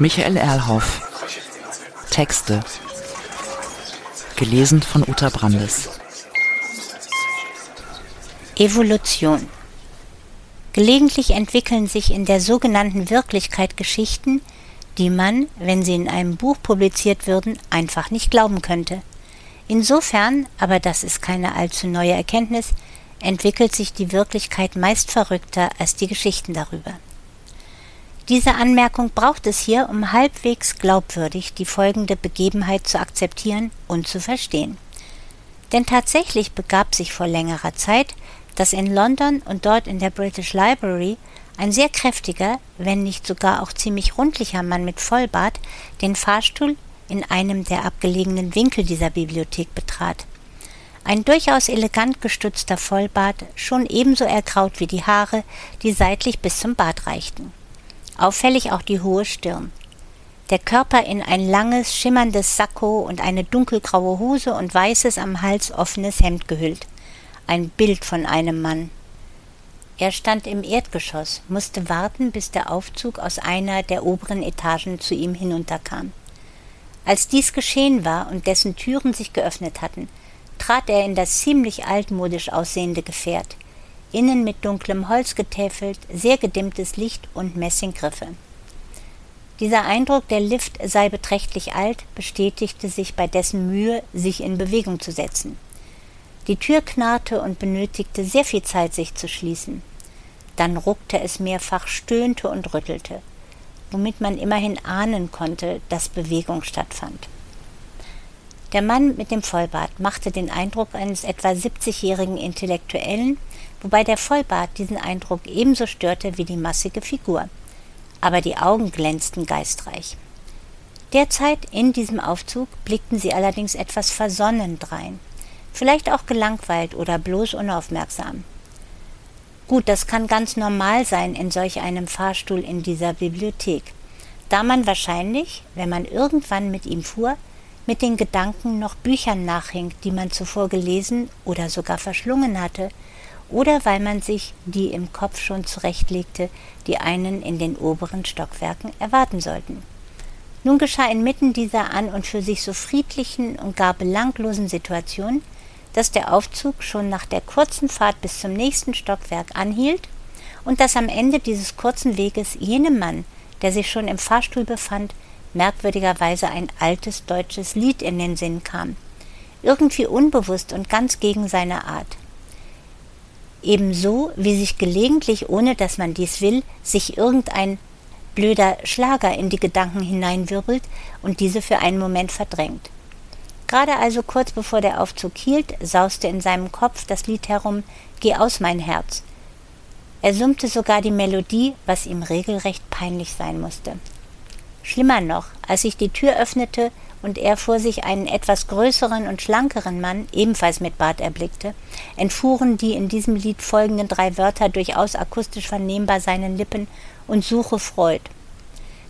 Michael Erlhoff. Texte. Gelesen von Uta Brandes. Evolution. Gelegentlich entwickeln sich in der sogenannten Wirklichkeit Geschichten, die man, wenn sie in einem Buch publiziert würden, einfach nicht glauben könnte. Insofern, aber das ist keine allzu neue Erkenntnis, entwickelt sich die Wirklichkeit meist verrückter als die Geschichten darüber. Diese Anmerkung braucht es hier, um halbwegs glaubwürdig die folgende Begebenheit zu akzeptieren und zu verstehen. Denn tatsächlich begab sich vor längerer Zeit, dass in London und dort in der British Library ein sehr kräftiger, wenn nicht sogar auch ziemlich rundlicher Mann mit Vollbart den Fahrstuhl in einem der abgelegenen Winkel dieser Bibliothek betrat. Ein durchaus elegant gestutzter Vollbart, schon ebenso ergraut wie die Haare, die seitlich bis zum Bart reichten auffällig auch die hohe Stirn. Der Körper in ein langes, schimmerndes Sakko und eine dunkelgraue Hose und weißes am Hals offenes Hemd gehüllt. Ein Bild von einem Mann. Er stand im Erdgeschoss, musste warten, bis der Aufzug aus einer der oberen Etagen zu ihm hinunterkam. Als dies geschehen war und dessen Türen sich geöffnet hatten, trat er in das ziemlich altmodisch aussehende Gefährt innen mit dunklem Holz getäfelt, sehr gedimmtes Licht und Messinggriffe. Dieser Eindruck, der Lift sei beträchtlich alt, bestätigte sich bei dessen Mühe, sich in Bewegung zu setzen. Die Tür knarrte und benötigte sehr viel Zeit, sich zu schließen. Dann ruckte es mehrfach, stöhnte und rüttelte, womit man immerhin ahnen konnte, dass Bewegung stattfand. Der Mann mit dem Vollbart machte den Eindruck eines etwa 70-jährigen Intellektuellen, wobei der Vollbart diesen Eindruck ebenso störte wie die massige Figur. Aber die Augen glänzten geistreich. Derzeit in diesem Aufzug blickten sie allerdings etwas versonnen drein, vielleicht auch gelangweilt oder bloß unaufmerksam. Gut, das kann ganz normal sein in solch einem Fahrstuhl in dieser Bibliothek, da man wahrscheinlich, wenn man irgendwann mit ihm fuhr, mit den Gedanken noch Büchern nachhing, die man zuvor gelesen oder sogar verschlungen hatte, oder weil man sich die im Kopf schon zurechtlegte, die einen in den oberen Stockwerken erwarten sollten. Nun geschah inmitten dieser an und für sich so friedlichen und gar belanglosen Situation, dass der Aufzug schon nach der kurzen Fahrt bis zum nächsten Stockwerk anhielt und dass am Ende dieses kurzen Weges jenem Mann, der sich schon im Fahrstuhl befand, merkwürdigerweise ein altes deutsches Lied in den Sinn kam, irgendwie unbewusst und ganz gegen seine Art ebenso wie sich gelegentlich, ohne dass man dies will, sich irgendein blöder Schlager in die Gedanken hineinwirbelt und diese für einen Moment verdrängt. Gerade also kurz bevor der Aufzug hielt, sauste in seinem Kopf das Lied herum Geh aus mein Herz. Er summte sogar die Melodie, was ihm regelrecht peinlich sein musste. Schlimmer noch, als sich die Tür öffnete und er vor sich einen etwas größeren und schlankeren Mann, ebenfalls mit Bart, erblickte, entfuhren die in diesem Lied folgenden drei Wörter durchaus akustisch vernehmbar seinen Lippen und suche Freud.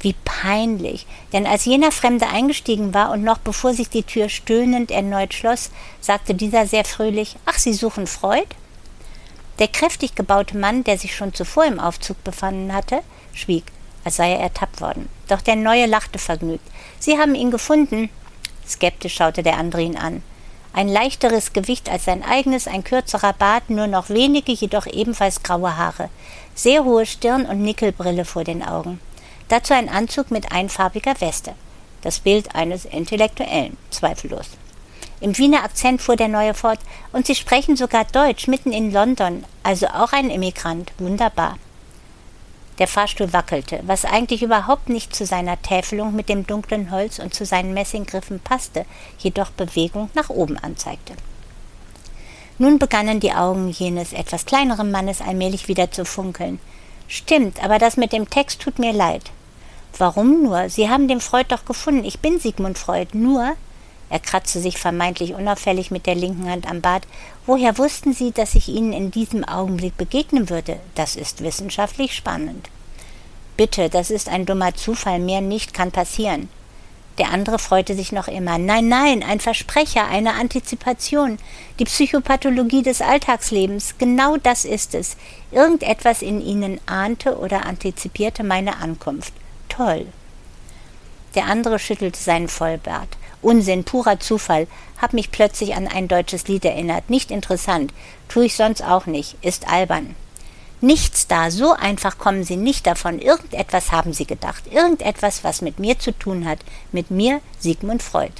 Wie peinlich, denn als jener Fremde eingestiegen war und noch bevor sich die Tür stöhnend erneut schloss, sagte dieser sehr fröhlich Ach, Sie suchen Freud? Der kräftig gebaute Mann, der sich schon zuvor im Aufzug befanden hatte, schwieg als sei er ertappt worden. Doch der Neue lachte vergnügt. Sie haben ihn gefunden. Skeptisch schaute der andere ihn an. Ein leichteres Gewicht als sein eigenes, ein kürzerer Bart, nur noch wenige, jedoch ebenfalls graue Haare, sehr hohe Stirn und Nickelbrille vor den Augen. Dazu ein Anzug mit einfarbiger Weste. Das Bild eines Intellektuellen, zweifellos. Im Wiener Akzent fuhr der Neue fort, und Sie sprechen sogar Deutsch mitten in London, also auch ein Immigrant, wunderbar. Der Fahrstuhl wackelte, was eigentlich überhaupt nicht zu seiner Täfelung mit dem dunklen Holz und zu seinen Messinggriffen passte, jedoch Bewegung nach oben anzeigte. Nun begannen die Augen jenes etwas kleineren Mannes allmählich wieder zu funkeln. Stimmt, aber das mit dem Text tut mir leid. Warum nur? Sie haben den Freud doch gefunden. Ich bin Sigmund Freud. Nur, er kratzte sich vermeintlich unauffällig mit der linken Hand am Bart. Woher wussten Sie, dass ich Ihnen in diesem Augenblick begegnen würde? Das ist wissenschaftlich spannend. Bitte, das ist ein dummer Zufall, mehr nicht kann passieren. Der andere freute sich noch immer. Nein, nein, ein Versprecher, eine Antizipation. Die Psychopathologie des Alltagslebens, genau das ist es. Irgendetwas in Ihnen ahnte oder antizipierte meine Ankunft. Toll. Der andere schüttelte seinen Vollbart. Unsinn, purer Zufall. Hab mich plötzlich an ein deutsches Lied erinnert. Nicht interessant. Tu ich sonst auch nicht. Ist albern. Nichts da, so einfach kommen sie nicht davon. Irgendetwas haben sie gedacht. Irgendetwas, was mit mir zu tun hat. Mit mir, Sigmund Freud.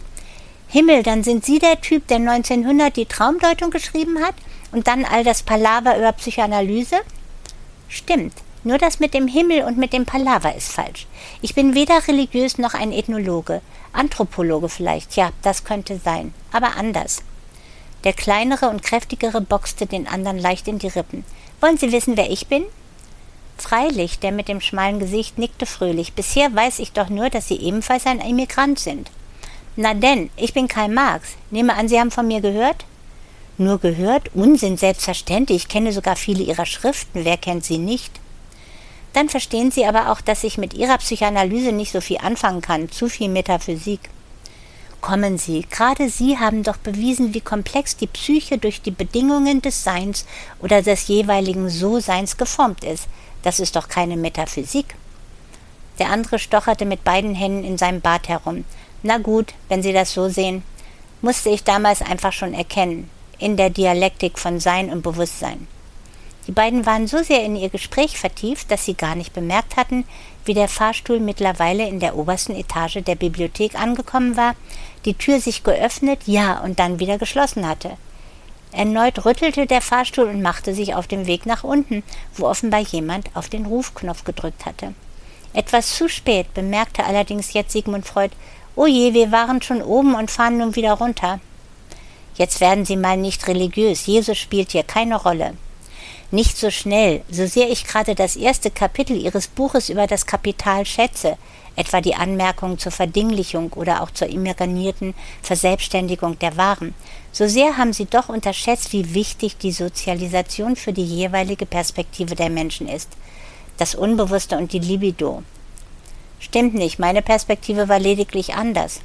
Himmel, dann sind Sie der Typ, der 1900 die Traumdeutung geschrieben hat und dann all das Palaver über Psychoanalyse? Stimmt. Nur das mit dem Himmel und mit dem Palaver ist falsch. Ich bin weder religiös noch ein Ethnologe. Anthropologe vielleicht, ja, das könnte sein. Aber anders. Der kleinere und kräftigere boxte den anderen leicht in die Rippen. Wollen Sie wissen, wer ich bin? Freilich, der mit dem schmalen Gesicht nickte fröhlich. Bisher weiß ich doch nur, dass Sie ebenfalls ein Immigrant sind. Na denn, ich bin Karl Marx. Nehme an, Sie haben von mir gehört? Nur gehört? Unsinn, selbstverständlich. Ich kenne sogar viele Ihrer Schriften. Wer kennt sie nicht? Dann verstehen Sie aber auch, dass ich mit Ihrer Psychoanalyse nicht so viel anfangen kann. Zu viel Metaphysik. Kommen Sie, gerade Sie haben doch bewiesen, wie komplex die Psyche durch die Bedingungen des Seins oder des jeweiligen So-Seins geformt ist. Das ist doch keine Metaphysik. Der andere stocherte mit beiden Händen in seinem Bart herum. Na gut, wenn Sie das so sehen, musste ich damals einfach schon erkennen, in der Dialektik von Sein und Bewusstsein. Die beiden waren so sehr in ihr Gespräch vertieft, dass sie gar nicht bemerkt hatten, wie der Fahrstuhl mittlerweile in der obersten Etage der Bibliothek angekommen war, die Tür sich geöffnet, ja, und dann wieder geschlossen hatte. Erneut rüttelte der Fahrstuhl und machte sich auf den Weg nach unten, wo offenbar jemand auf den Rufknopf gedrückt hatte. Etwas zu spät bemerkte allerdings jetzt Sigmund Freud, oh je, wir waren schon oben und fahren nun wieder runter. Jetzt werden Sie mal nicht religiös, Jesus spielt hier keine Rolle. Nicht so schnell, so sehr ich gerade das erste Kapitel Ihres Buches über das Kapital schätze, etwa die Anmerkungen zur Verdinglichung oder auch zur imaginierten Verselbstständigung der Waren, so sehr haben Sie doch unterschätzt, wie wichtig die Sozialisation für die jeweilige Perspektive der Menschen ist. Das Unbewusste und die Libido. Stimmt nicht, meine Perspektive war lediglich anders.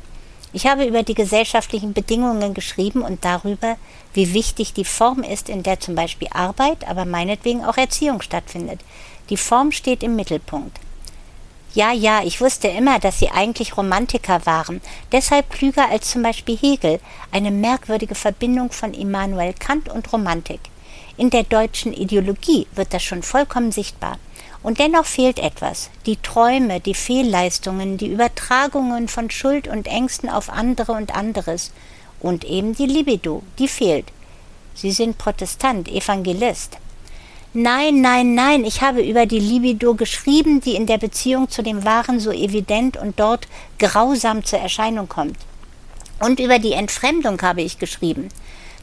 Ich habe über die gesellschaftlichen Bedingungen geschrieben und darüber, wie wichtig die Form ist, in der zum Beispiel Arbeit, aber meinetwegen auch Erziehung stattfindet. Die Form steht im Mittelpunkt. Ja, ja, ich wusste immer, dass sie eigentlich Romantiker waren, deshalb klüger als zum Beispiel Hegel, eine merkwürdige Verbindung von Immanuel Kant und Romantik. In der deutschen Ideologie wird das schon vollkommen sichtbar. Und dennoch fehlt etwas. Die Träume, die Fehlleistungen, die Übertragungen von Schuld und Ängsten auf andere und anderes. Und eben die Libido, die fehlt. Sie sind Protestant, Evangelist. Nein, nein, nein, ich habe über die Libido geschrieben, die in der Beziehung zu dem Wahren so evident und dort grausam zur Erscheinung kommt. Und über die Entfremdung habe ich geschrieben.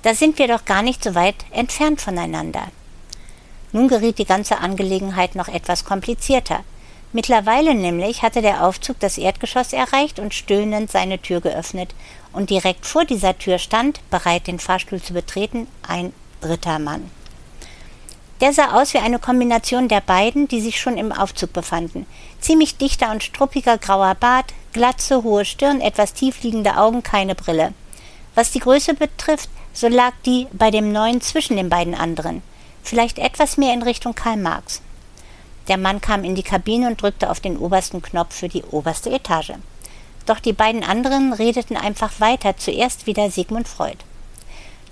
Da sind wir doch gar nicht so weit entfernt voneinander. Nun geriet die ganze Angelegenheit noch etwas komplizierter. Mittlerweile nämlich hatte der Aufzug das Erdgeschoss erreicht und stöhnend seine Tür geöffnet, und direkt vor dieser Tür stand, bereit den Fahrstuhl zu betreten, ein dritter Mann. Der sah aus wie eine Kombination der beiden, die sich schon im Aufzug befanden. Ziemlich dichter und struppiger grauer Bart, glatze, hohe Stirn, etwas tiefliegende Augen, keine Brille. Was die Größe betrifft, so lag die bei dem Neuen zwischen den beiden anderen vielleicht etwas mehr in Richtung Karl Marx. Der Mann kam in die Kabine und drückte auf den obersten Knopf für die oberste Etage. Doch die beiden anderen redeten einfach weiter, zuerst wieder Sigmund Freud.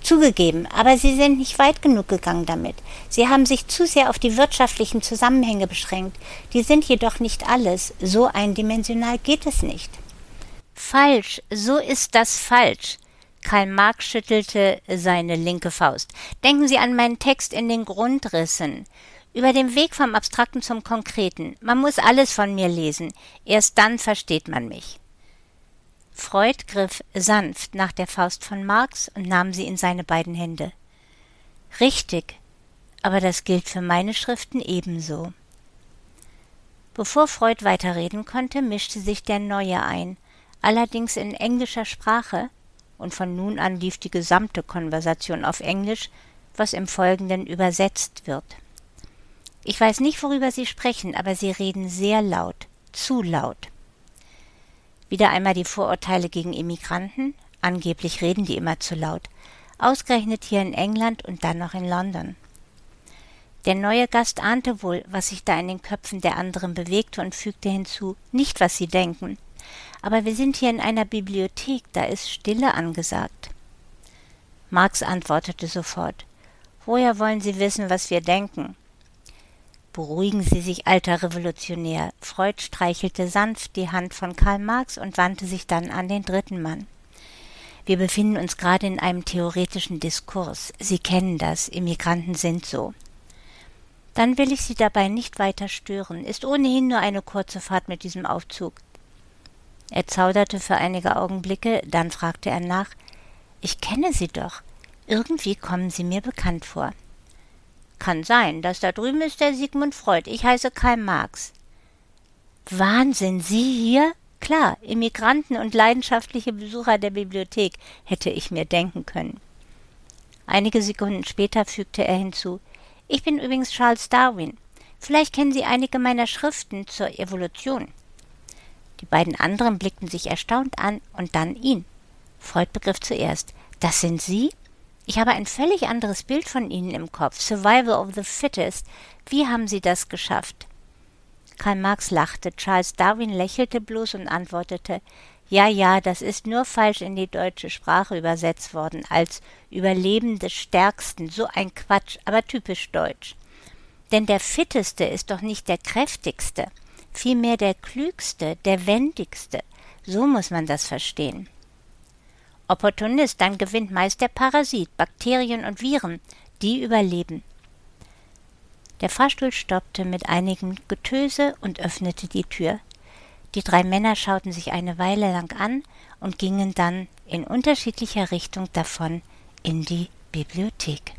Zugegeben, aber sie sind nicht weit genug gegangen damit. Sie haben sich zu sehr auf die wirtschaftlichen Zusammenhänge beschränkt. Die sind jedoch nicht alles. So eindimensional geht es nicht. Falsch, so ist das falsch. Karl Marx schüttelte seine linke Faust. Denken Sie an meinen Text in den Grundrissen. Über den Weg vom Abstrakten zum Konkreten. Man muss alles von mir lesen. Erst dann versteht man mich. Freud griff sanft nach der Faust von Marx und nahm sie in seine beiden Hände. Richtig, aber das gilt für meine Schriften ebenso. Bevor Freud weiterreden konnte, mischte sich der Neue ein, allerdings in englischer Sprache, und von nun an lief die gesamte Konversation auf Englisch, was im Folgenden übersetzt wird. Ich weiß nicht, worüber Sie sprechen, aber Sie reden sehr laut, zu laut. Wieder einmal die Vorurteile gegen Immigranten, angeblich reden die immer zu laut, ausgerechnet hier in England und dann noch in London. Der neue Gast ahnte wohl, was sich da in den Köpfen der anderen bewegte und fügte hinzu, nicht was sie denken, Aber wir sind hier in einer Bibliothek, da ist Stille angesagt. Marx antwortete sofort. Woher wollen Sie wissen, was wir denken? Beruhigen Sie sich, alter Revolutionär. Freud streichelte sanft die Hand von Karl Marx und wandte sich dann an den dritten Mann. Wir befinden uns gerade in einem theoretischen Diskurs. Sie kennen das, Immigranten sind so. Dann will ich Sie dabei nicht weiter stören. Ist ohnehin nur eine kurze Fahrt mit diesem Aufzug. Er zauderte für einige Augenblicke, dann fragte er nach Ich kenne Sie doch. Irgendwie kommen Sie mir bekannt vor. Kann sein, das da drüben ist der Sigmund Freud. Ich heiße Karl Marx. Wahnsinn, Sie hier? Klar, Immigranten und leidenschaftliche Besucher der Bibliothek, hätte ich mir denken können. Einige Sekunden später fügte er hinzu Ich bin übrigens Charles Darwin. Vielleicht kennen Sie einige meiner Schriften zur Evolution. Die beiden anderen blickten sich erstaunt an und dann ihn. Freud begriff zuerst Das sind Sie? Ich habe ein völlig anderes Bild von Ihnen im Kopf. Survival of the Fittest. Wie haben Sie das geschafft? Karl Marx lachte, Charles Darwin lächelte bloß und antwortete Ja, ja, das ist nur falsch in die deutsche Sprache übersetzt worden, als Überleben des Stärksten, so ein Quatsch, aber typisch deutsch. Denn der Fitteste ist doch nicht der kräftigste, vielmehr der klügste, der wendigste. So muss man das verstehen. Opportunist, dann gewinnt meist der Parasit, Bakterien und Viren, die überleben. Der Fahrstuhl stoppte mit einigem Getöse und öffnete die Tür. Die drei Männer schauten sich eine Weile lang an und gingen dann in unterschiedlicher Richtung davon in die Bibliothek.